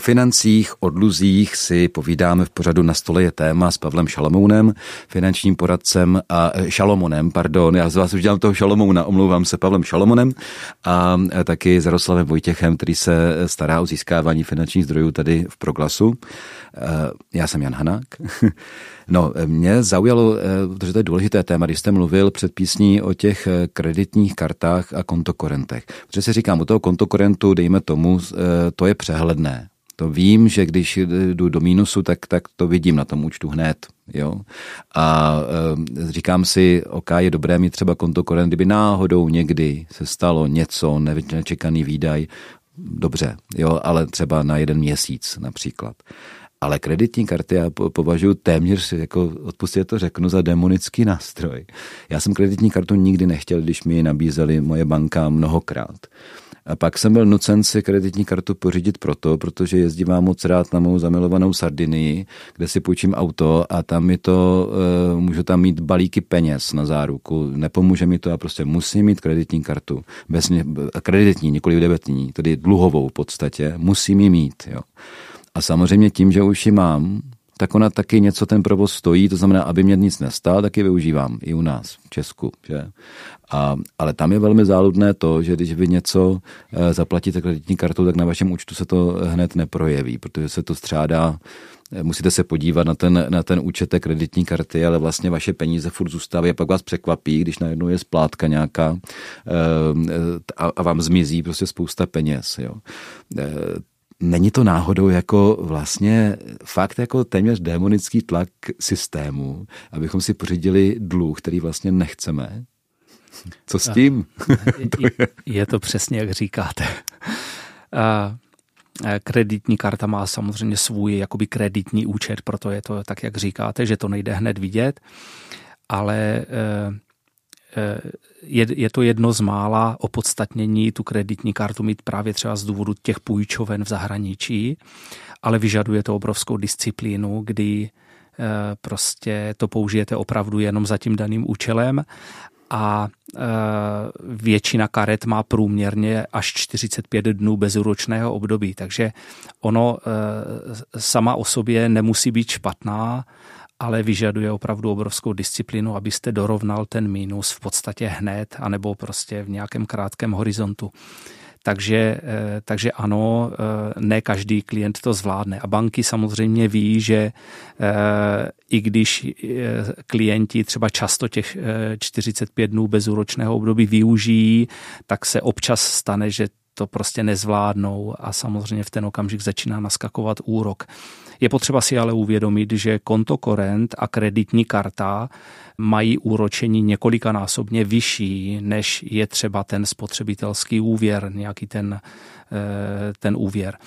financích, o dluzích si povídáme v pořadu Na stole je téma s Pavlem Šalomounem, finančním poradcem a Šalomonem, pardon, já z vás už dělám toho Šalomouna, omlouvám se Pavlem Šalomonem a taky s Jaroslavem Vojtěchem, který se stará o získávání finančních zdrojů tady v Proglasu. Já jsem Jan Hanák. No, mě zaujalo, protože to je důležité téma, když jste mluvil před písní o těch kreditních kartách a kontokorentech. Protože si říkám, u toho kontokorentu, dejme tomu, to je přehledné. To vím, že když jdu do mínusu, tak, tak to vidím na tom účtu hned. Jo? A e, říkám si, OK, je dobré mít třeba kontokorent, kdyby náhodou někdy se stalo něco, nečekaný výdaj, dobře, jo, ale třeba na jeden měsíc například. Ale kreditní karty já považuji téměř, jako odpustě to řeknu, za demonický nástroj. Já jsem kreditní kartu nikdy nechtěl, když mi ji nabízeli moje banka mnohokrát. A pak jsem byl nucen si kreditní kartu pořídit proto, protože jezdívám moc rád na mou zamilovanou Sardinii, kde si půjčím auto a tam mi to, uh, můžu tam mít balíky peněz na záruku. Nepomůže mi to, a prostě musím mít kreditní kartu. Bez kreditní, nikoli debetní, tedy dluhovou v podstatě, musím ji mít. Jo. A samozřejmě tím, že už ji mám, tak ona taky něco ten provoz stojí, to znamená, aby mě nic nestal, taky využívám i u nás v Česku. Že? A, ale tam je velmi záludné to, že když vy něco e, zaplatíte kreditní kartou, tak na vašem účtu se to hned neprojeví, protože se to střádá musíte se podívat na ten, na ten účet té kreditní karty, ale vlastně vaše peníze furt zůstávají a pak vás překvapí, když najednou je splátka nějaká a, a vám zmizí prostě spousta peněz. Jo. Není to náhodou jako vlastně fakt jako téměř démonický tlak systému, abychom si pořídili dluh, který vlastně nechceme? Co s tím? je, je to přesně, jak říkáte. Kreditní karta má samozřejmě svůj jakoby kreditní účet, proto je to tak, jak říkáte, že to nejde hned vidět, ale je, je to jedno z mála opodstatnění tu kreditní kartu mít právě třeba z důvodu těch půjčoven v zahraničí, ale vyžaduje to obrovskou disciplínu, kdy prostě to použijete opravdu jenom za tím daným účelem a většina karet má průměrně až 45 dnů bezúročného období, takže ono sama o sobě nemusí být špatná, ale vyžaduje opravdu obrovskou disciplínu, abyste dorovnal ten mínus v podstatě hned, anebo prostě v nějakém krátkém horizontu. Takže, eh, takže ano, eh, ne každý klient to zvládne. A banky samozřejmě ví, že eh, i když klienti třeba často těch 45 dnů bezúročného období využijí, tak se občas stane, že to prostě nezvládnou a samozřejmě v ten okamžik začíná naskakovat úrok. Je potřeba si ale uvědomit, že konto korent a kreditní karta mají úročení několikanásobně vyšší, než je třeba ten spotřebitelský úvěr, nějaký ten, eh, ten úvěr.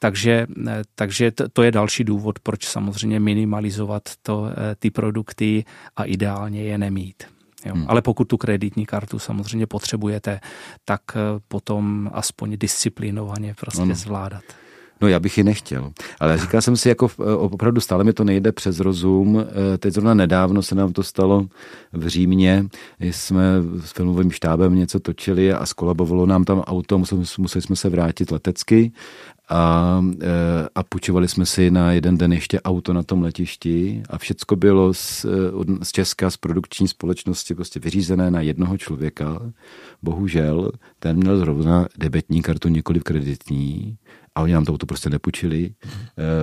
Takže, eh, takže to je další důvod, proč samozřejmě minimalizovat to, eh, ty produkty a ideálně je nemít. Jo. Hmm. Ale pokud tu kreditní kartu samozřejmě potřebujete, tak potom aspoň disciplinovaně prostě ano. zvládat. No já bych ji nechtěl. Ale říkal jsem si, jako opravdu stále mi to nejde přes rozum. E, teď zrovna nedávno se nám to stalo v Římě. Jsme s filmovým štábem něco točili a skolabovalo nám tam auto, museli, jsme se vrátit letecky a, e, a půjčovali jsme si na jeden den ještě auto na tom letišti a všecko bylo z, z Česka, z produkční společnosti prostě vyřízené na jednoho člověka. Bohužel, ten měl zrovna debetní kartu, několik kreditní a oni nám to auto prostě nepůjčili.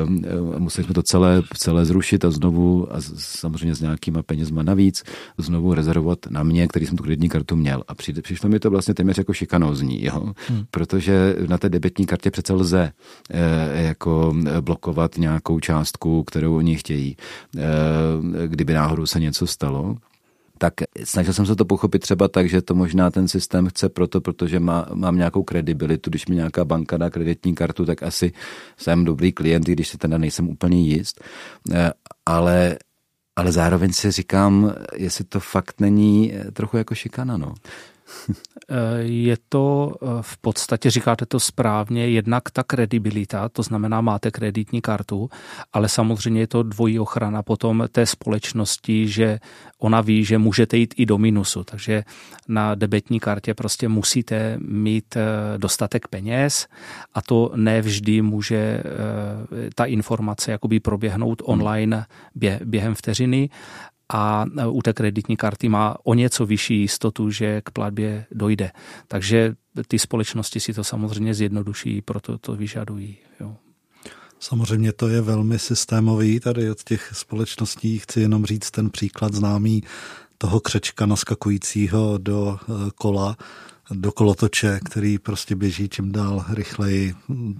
Mm. Museli jsme to celé, celé zrušit a znovu, a samozřejmě s nějakýma penězma navíc, znovu rezervovat na mě, který jsem tu kreditní kartu měl. A přišlo mi to vlastně téměř jako šikanózní, jo? Hmm. protože na té debetní kartě přece lze eh, jako blokovat nějakou částku, kterou oni chtějí, eh, kdyby náhodou se něco stalo tak snažil jsem se to pochopit třeba tak, že to možná ten systém chce proto, protože má, mám nějakou kredibilitu, když mi nějaká banka dá kreditní kartu, tak asi jsem dobrý klient, když se teda nejsem úplně jist, eh, ale ale zároveň si říkám, jestli to fakt není trochu jako šikana, no. Je to eh, v podstatě, říkáte to správně, jednak ta kredibilita, to znamená, máte kreditní kartu, ale samozřejmě je to dvojí ochrana potom té společnosti, že ona ví, že můžete jít i do minusu, takže na debetní kartě prostě musíte mít eh, dostatek peněz a to nevždy může eh, ta informace jakoby proběhnout online během vteřiny a u té kreditní karty má o něco vyšší jistotu, že k platbě dojde. Takže ty společnosti si to samozřejmě zjednoduší, proto to vyžadují. Jo. Samozřejmě to je velmi systémový tady od těch společností. Chci jenom říct ten příklad známý toho křečka naskakujícího do eh, kola, do kolotoče, který prostě běží čím dál rychleji,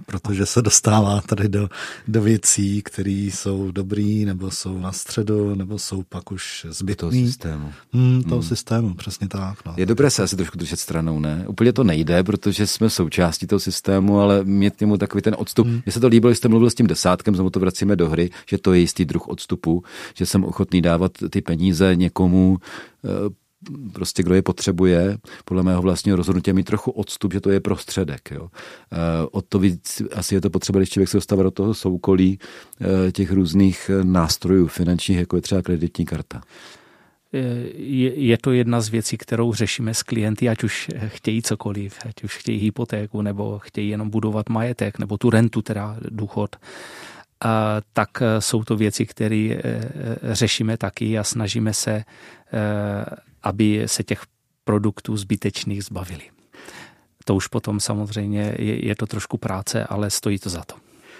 protože se dostává tady do, do věcí, které jsou dobrý, nebo jsou na středu, nebo jsou pak už zbytný. Toho systému. Hmm, toho hmm. systému, přesně tak. No. Je dobré se asi trošku držet stranou, ne? Úplně to nejde, protože jsme součástí toho systému, ale mít němu takový ten odstup. Hmm. Mně se to líbilo, jste mluvil s tím desátkem, znovu to vracíme do hry, že to je jistý druh odstupu, že jsem ochotný dávat ty peníze někomu, eh, prostě kdo je potřebuje, podle mého vlastního rozhodnutí mít trochu odstup, že to je prostředek. Jo. E, o to víc asi je to potřeba, když člověk se dostává do toho soukolí e, těch různých nástrojů finančních, jako je třeba kreditní karta. Je, to jedna z věcí, kterou řešíme s klienty, ať už chtějí cokoliv, ať už chtějí hypotéku, nebo chtějí jenom budovat majetek, nebo tu rentu, teda důchod tak jsou to věci, které řešíme taky a snažíme se aby se těch produktů zbytečných zbavili. To už potom samozřejmě je, je to trošku práce, ale stojí to za to.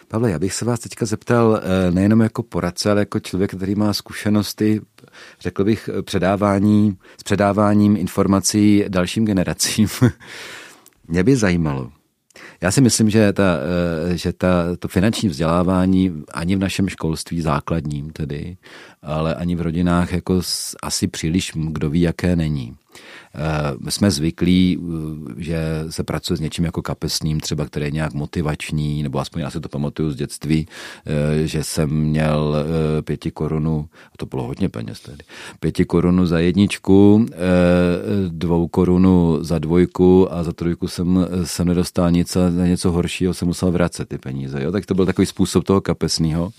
Pavle, já bych se vás teďka zeptal eh, nejenom jako poradce, ale jako člověk, který má zkušenosti, řekl bych, předávání, s předáváním informací dalším generacím. Mě by zajímalo, Já si myslím, že, ta, eh, že ta, to finanční vzdělávání ani v našem školství základním tedy, ale ani v rodinách jako asi příliš kdo ví, jaké není. Eh, jsme zvyklí, eh, že se pracuje s něčím jako kapesným, třeba který je nějak motivační, nebo aspoň já si to pamatuju z dětství, že jsem měl pěti korunu, to bylo hodně peněz tedy, pěti korunu za jedničku, dvou korunu za dvojku a za trojku jsem, jsem nedostal nic a za něco horšího jsem musel vracet ty peníze. Jo? Tak to byl takový způsob toho kapesního.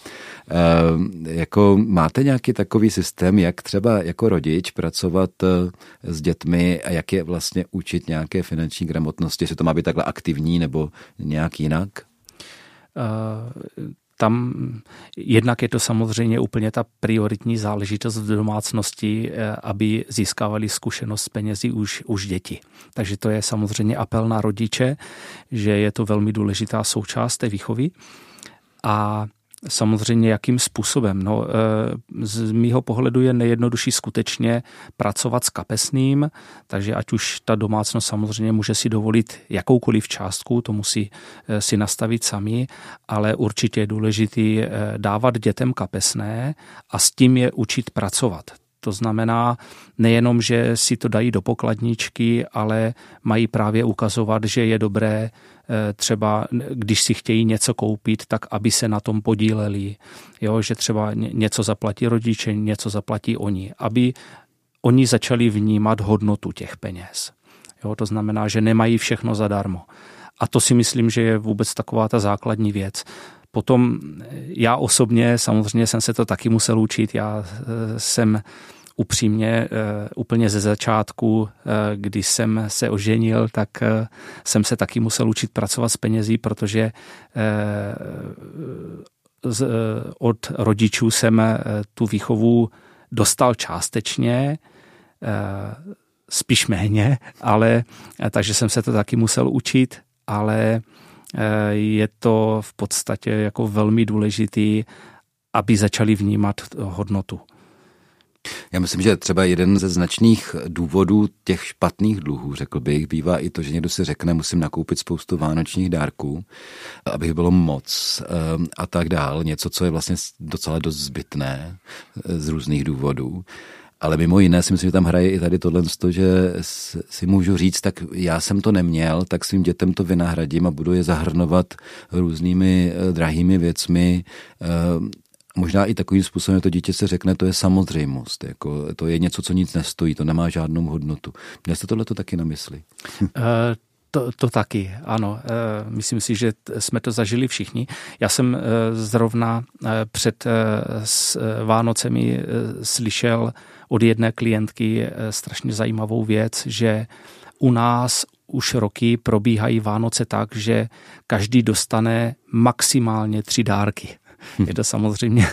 Jako máte nějaký takový systém, jak třeba jako rodič pracovat s dětmi a jak je vlastně učit nějaké finanční gramotnosti, jestli to má být takhle aktivní nebo nějak jinak? Uh, tam jednak je to samozřejmě úplně ta prioritní záležitost v domácnosti, eh, aby získávali zkušenost s penězi už, už děti. Takže to je samozřejmě apel na rodiče, že je to velmi důležitá součást té výchovy. A Samozřejmě jakým způsobem? No, eh, z mýho pohledu je nejjednodušší skutečně pracovat s kapesným, takže ať už ta domácnost samozřejmě může si dovolit jakoukoliv částku, to musí eh, si nastavit sami, ale určitě je důležitý eh, dávat dětem kapesné a s tím je učit pracovat. To znamená nejenom, že si to dají do pokladničky, ale mají právě ukazovat, že je dobré třeba, když si chtějí něco koupit, tak aby se na tom podíleli. Jo, že třeba něco zaplatí rodiče, něco zaplatí oni. Aby oni začali vnímat hodnotu těch peněz. Jo, to znamená, že nemají všechno zadarmo. A to si myslím, že je vůbec taková ta základní věc. Potom já osobně samozřejmě jsem se to taky musel učit. Já eh, jsem upřímně eh, úplně ze začátku, eh, když jsem se oženil, tak jsem se taky musel učit pracovat s penězí, protože od rodičů jsem tu výchovu dostal částečně, spíš méně, ale takže jsem se to taky musel učit, ale je to v podstatě jako velmi důležitý, aby začali vnímat hodnotu. Já myslím, že třeba jeden ze značných důvodů těch špatných dluhů, řekl bych, bývá i to, že někdo si řekne, musím nakoupit spoustu vánočních dárků, abych bylo moc ehm, a tak dál. Něco, co je vlastně docela dost zbytné eh, z různých důvodů. Ale mimo jiné si myslím, že tam hraje i tady tohle, že si můžu říct, tak já jsem to neměl, tak svým dětem to vynahradím a budu je zahrnovat různými eh, drahými věcmi. Eh, možná i takovým způsobem to dítě se řekne, to je samozřejmost, jako, to je něco, co nic nestojí, to nemá žádnou hodnotu. Měl jste tohle taky na mysli? Uh... To, to taky, ano. Myslím si, že jsme to zažili všichni. Já jsem zrovna před Vánocemi slyšel od jedné klientky eh, strašně zajímavou věc, že u nás už roky probíhají Vánoce tak, že každý dostane maximálně tři dárky. Je to samozřejmě,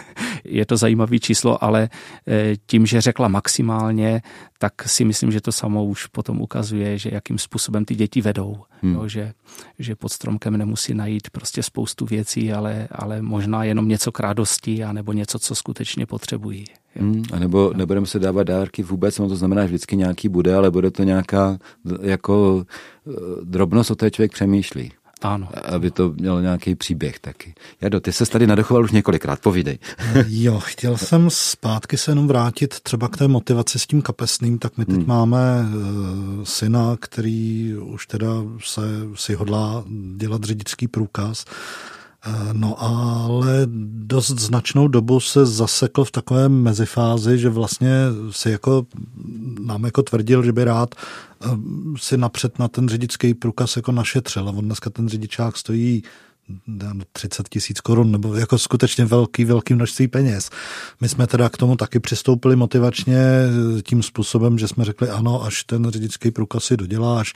je to zajímavý číslo, ale eh, tím, že řekla maximálně, tak si myslím, že to samo už potom ukazuje, že jakým způsobem ty děti vedou. Hmm. Jo, že, že pod stromkem nemusí najít prostě spoustu věcí, ale, ale možná jenom něco k radosti, anebo něco, co skutečně potřebují. Hmm, a nebo nebudeme se dávat dárky vůbec, no to znamená, že vždycky nějaký bude, ale bude to nějaká jako eh, drobnost, o té člověk přemýšlí. Ano. Aby to mělo nějaký příběh taky. Jado, ty se tady nadechoval už několikrát, povídej. jo, chtěl jsem zpátky se jenom vrátit třeba k té motivaci s tím kapesným, tak my teď hmm. máme uh, syna, který už teda se, si hodlá dělat řidičský průkaz No ale dost značnou dobu se zasekl v takové mezifázi, že vlastně si jako nám jako tvrdil, že by rád eh, si napřed na ten řidičský průkaz jako našetřil. A on dneska ten řidičák stojí 30 tisíc korun, nebo jako skutečně velký, velký množství peněz. My jsme teda k tomu taky přistoupili motivačně tím způsobem, že jsme řekli ano, až ten řidičský průkaz si doděláš,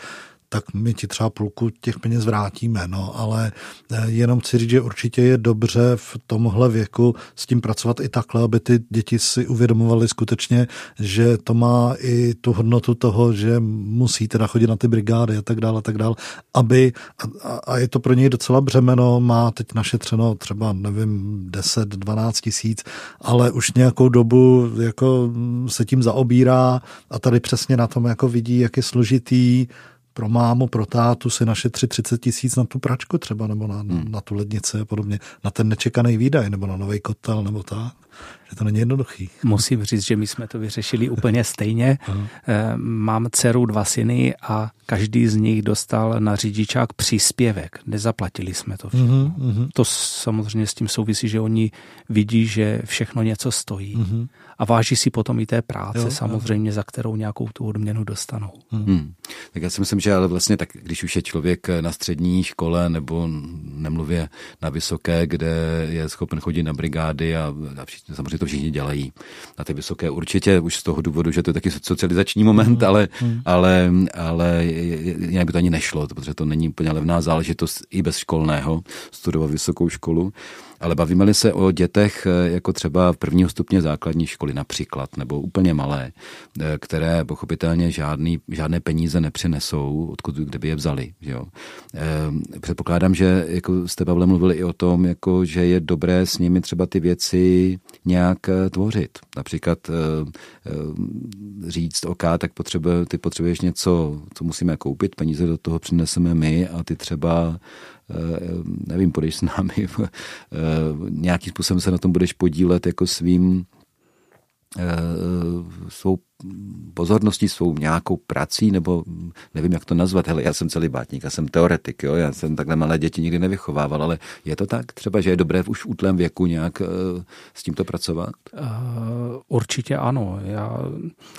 tak my ti třeba půlku těch peněz vrátíme. No, ale eh, jenom chci říct, že určitě je dobře v tomhle věku s tím pracovat i takhle, aby ty děti si uvědomovaly skutečně, že to má i tu hodnotu toho, že musí teda chodit na ty brigády a tak dále, a tak dále, aby, a, a je to pro něj docela břemeno, má teď našetřeno třeba, nevím, 10-12 tisíc, ale už nějakou dobu jako se tím zaobírá a tady přesně na tom jako vidí, jak je složitý pro mámu, pro tátu si našetřit 30 tisíc na tu pračku třeba, nebo na, hmm. na tu lednici a podobně, na ten nečekaný výdaj, nebo na nový kotel, nebo tak že to není jednoduchý. Musím říct, že my jsme to vyřešili úplně stejně. Eh, mám dceru dva syny a každý z nich dostal na řidičák příspěvek. Nezaplatili jsme to všechno. Mm-hmm. To samozřejmě s tím souvisí, že oni vidí, že všechno něco stojí. Mm-hmm. A váží si potom i té práce jo, samozřejmě, jo. za kterou nějakou tu odměnu dostanou. Hmm. Tak já si myslím, že ale vlastně tak, když už je člověk na střední škole nebo nemluvě na vysoké, kde je schopen chodit na brigády a, a všichni, samozřejmě to všichni dělají. Na ty vysoké určitě už z toho důvodu, že to je taky socializační moment, hmm. ale, hmm. ale, ale jinak by to ani nešlo, protože to není úplně levná záležitost i bez školného studovat vysokou školu. Ale bavíme-li se o dětech eh, jako třeba v prvního stupně základní školy například, nebo úplně malé, eh, které pochopitelně žádný, žádné peníze nepřinesou, odkud kdyby je vzali. Že jo. Eh, předpokládám, že jako jste, Pavle, mluvili i o tom, jako, že je dobré s nimi třeba ty věci nějak tvořit. Například říct, OK, tak potřebuje, ty potřebuješ něco, co musíme koupit, peníze do toho přineseme my a ty třeba nevím, půjdeš s námi, eh, nějakým způsobem se na tom budeš podílet jako svým eh, svou pozorností, svou nějakou prací, nebo nevím, jak to nazvat. Hele, já jsem celý bátník, já jsem teoretik, jo? já jsem takhle malé děti nikdy nevychovával, ale je to tak třeba, že je dobré už v útlém věku nějak uh, s tímto pracovat? Uh, určitě ano. Já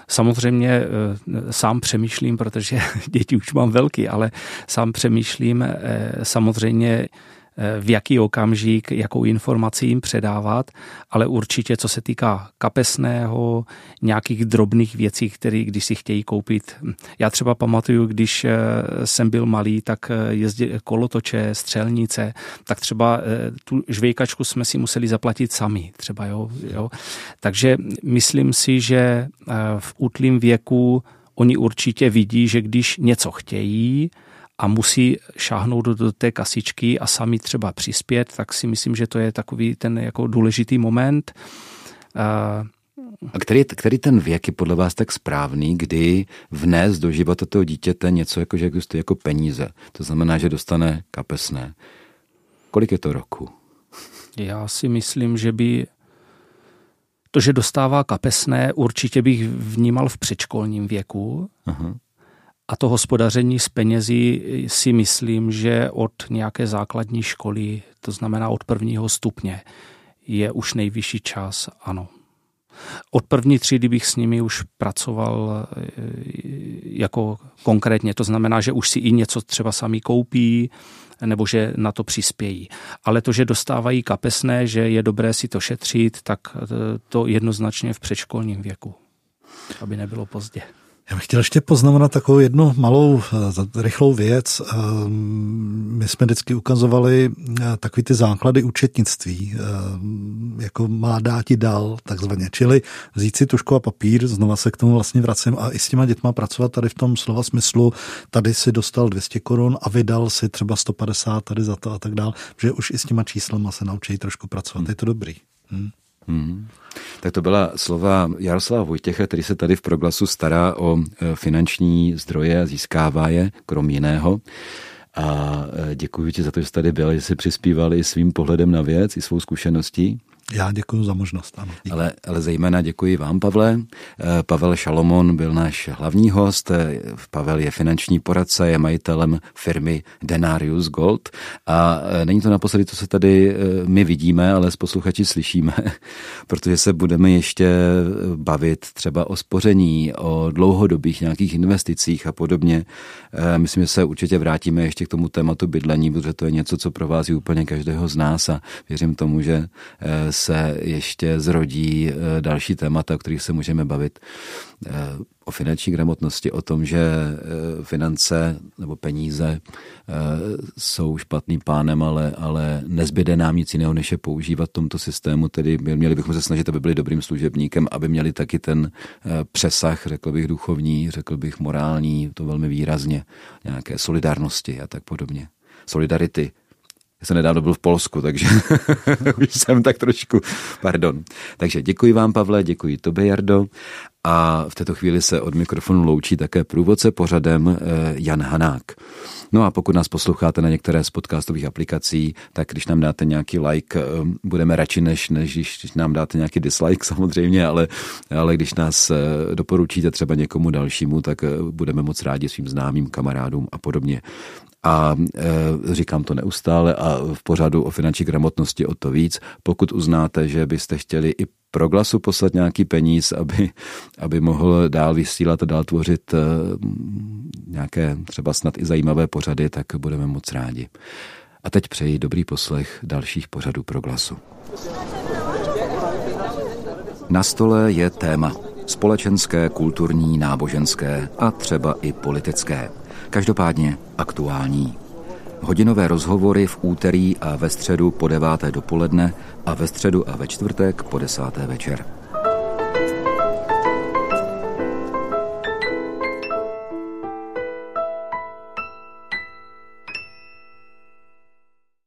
samozřejmě uh, sám přemýšlím, protože děti už mám velký, ale sám přemýšlím samozřejmě Eh, v jaký okamžik, jakou informaci jim předávat, ale určitě, co se týká kapesného, nějakých drobných věcí, které když si chtějí koupit. Já třeba pamatuju, když eh, jsem byl malý, tak eh, jezdil kolotoče, střelnice, tak třeba tu žvejkačku jsme si museli zaplatit sami, třeba jo, jo. Takže myslím si, že v útlým věku oni určitě vidí, že když něco chtějí, a musí šáhnout do, do té kasičky a sami třeba přispět, tak si myslím, že to je takový ten jako důležitý moment. A který, který ten věk je podle vás tak správný, kdy vnést do života toho dítěte něco, jako že existuje jako peníze? To znamená, že dostane kapesné. Kolik je to roku? Já si myslím, že by to, že dostává kapesné, určitě bych vnímal v předškolním věku. Aha. A to hospodaření s penězi si myslím, že od nějaké základní školy, to znamená od prvního stupně, je už nejvyšší čas, ano. Od první třídy bych s nimi už pracoval e, jako konkrétně, to znamená, že už si i něco třeba sami koupí, nebo že na to přispějí. Ale to, že dostávají kapesné, že je dobré si to šetřit, tak e, to jednoznačně v předškolním věku, aby nebylo pozdě. Já bych chtěl ještě poznamenat takovou jednu malou eh, rychlou věc. Eh, my jsme vždycky ukazovali eh, takový ty základy účetnictví, jako má dáti dal, takzvaně. Čili vzít si tušku a papír, znova se k tomu vlastně vracím a i s těma dětma pracovat tady v tom slova smyslu, tady si dostal 200 korun a vydal si třeba 150 tady za to a tak dál, že už i s těma číslama se naučí trošku pracovat. Hmm. Je to dobrý. Hmm. Hmm. Tak to byla slova Jaroslava Vojtěcha, který se tady v proglasu stará o e, finanční zdroje a získává je, krom jiného. A e, děkuji ti za to, že jsi tady byl, že jsi přispívali svým pohledem na věc i svou zkušeností. Já děkuji za možnost. Ano. Ale, ale zejména děkuji vám, Pavle. Eh, Pavel Šalomon byl náš hlavní host. Eh, Pavel je finanční poradce, je majitelem firmy Denarius Gold. A eh, není to naposledy, co se tady my vidíme, ale s posluchači slyšíme, protože se budeme ještě bavit třeba o spoření, o dlouhodobých nějakých investicích a podobně. Myslím, že se určitě vrátíme ještě k tomu tématu bydlení, protože to je něco, co provází úplně každého z nás a věřím tomu, že se ještě zrodí eh, další témata, o kterých se můžeme bavit. Eh, o finanční gramotnosti, o tom, že eh, finance nebo peníze jsou špatným pánem, ale, ale nezbyde nám nic jiného, než je používat v tomto systému. Tedy měli bychom se snažit, aby byli dobrým služebníkem, aby měli taky ten přesah, řekl bych duchovní, řekl bych morální, to velmi výrazně, nějaké solidárnosti a tak podobně. Solidarity Já jsem nedávno byl v Polsku, takže už jsem tak trošku, pardon. Takže děkuji vám, Pavle, děkuji tobě, Jardo. A v této chvíli se od mikrofonu loučí také průvodce pořadem eh, Jan Hanák. No a pokud nás posloucháte na některé z podcastových aplikací, tak když nám dáte nějaký like, eh, budeme radši, než, než když nám dáte nějaký dislike samozřejmě, ale, ale když nás eh, doporučíte třeba někomu dalšímu, tak budeme moc rádi svým známým, kamarádům a podobně a e, říkám to neustále a v pořadu o finanční gramotnosti o to víc. Pokud uznáte, že byste chtěli i pro glasu poslat nějaký peníz, aby, aby mohl dál vysílat a dál tvořit e, nějaké třeba snad i zajímavé pořady, tak budeme moc rádi. A teď přeji dobrý poslech dalších pořadů pro glasu. Na stole je téma společenské, kulturní, náboženské a třeba i politické. Každopádně aktuální. Hodinové rozhovory v úterý a ve středu po deváté dopoledne a ve středu a ve čtvrtek po desáté večer.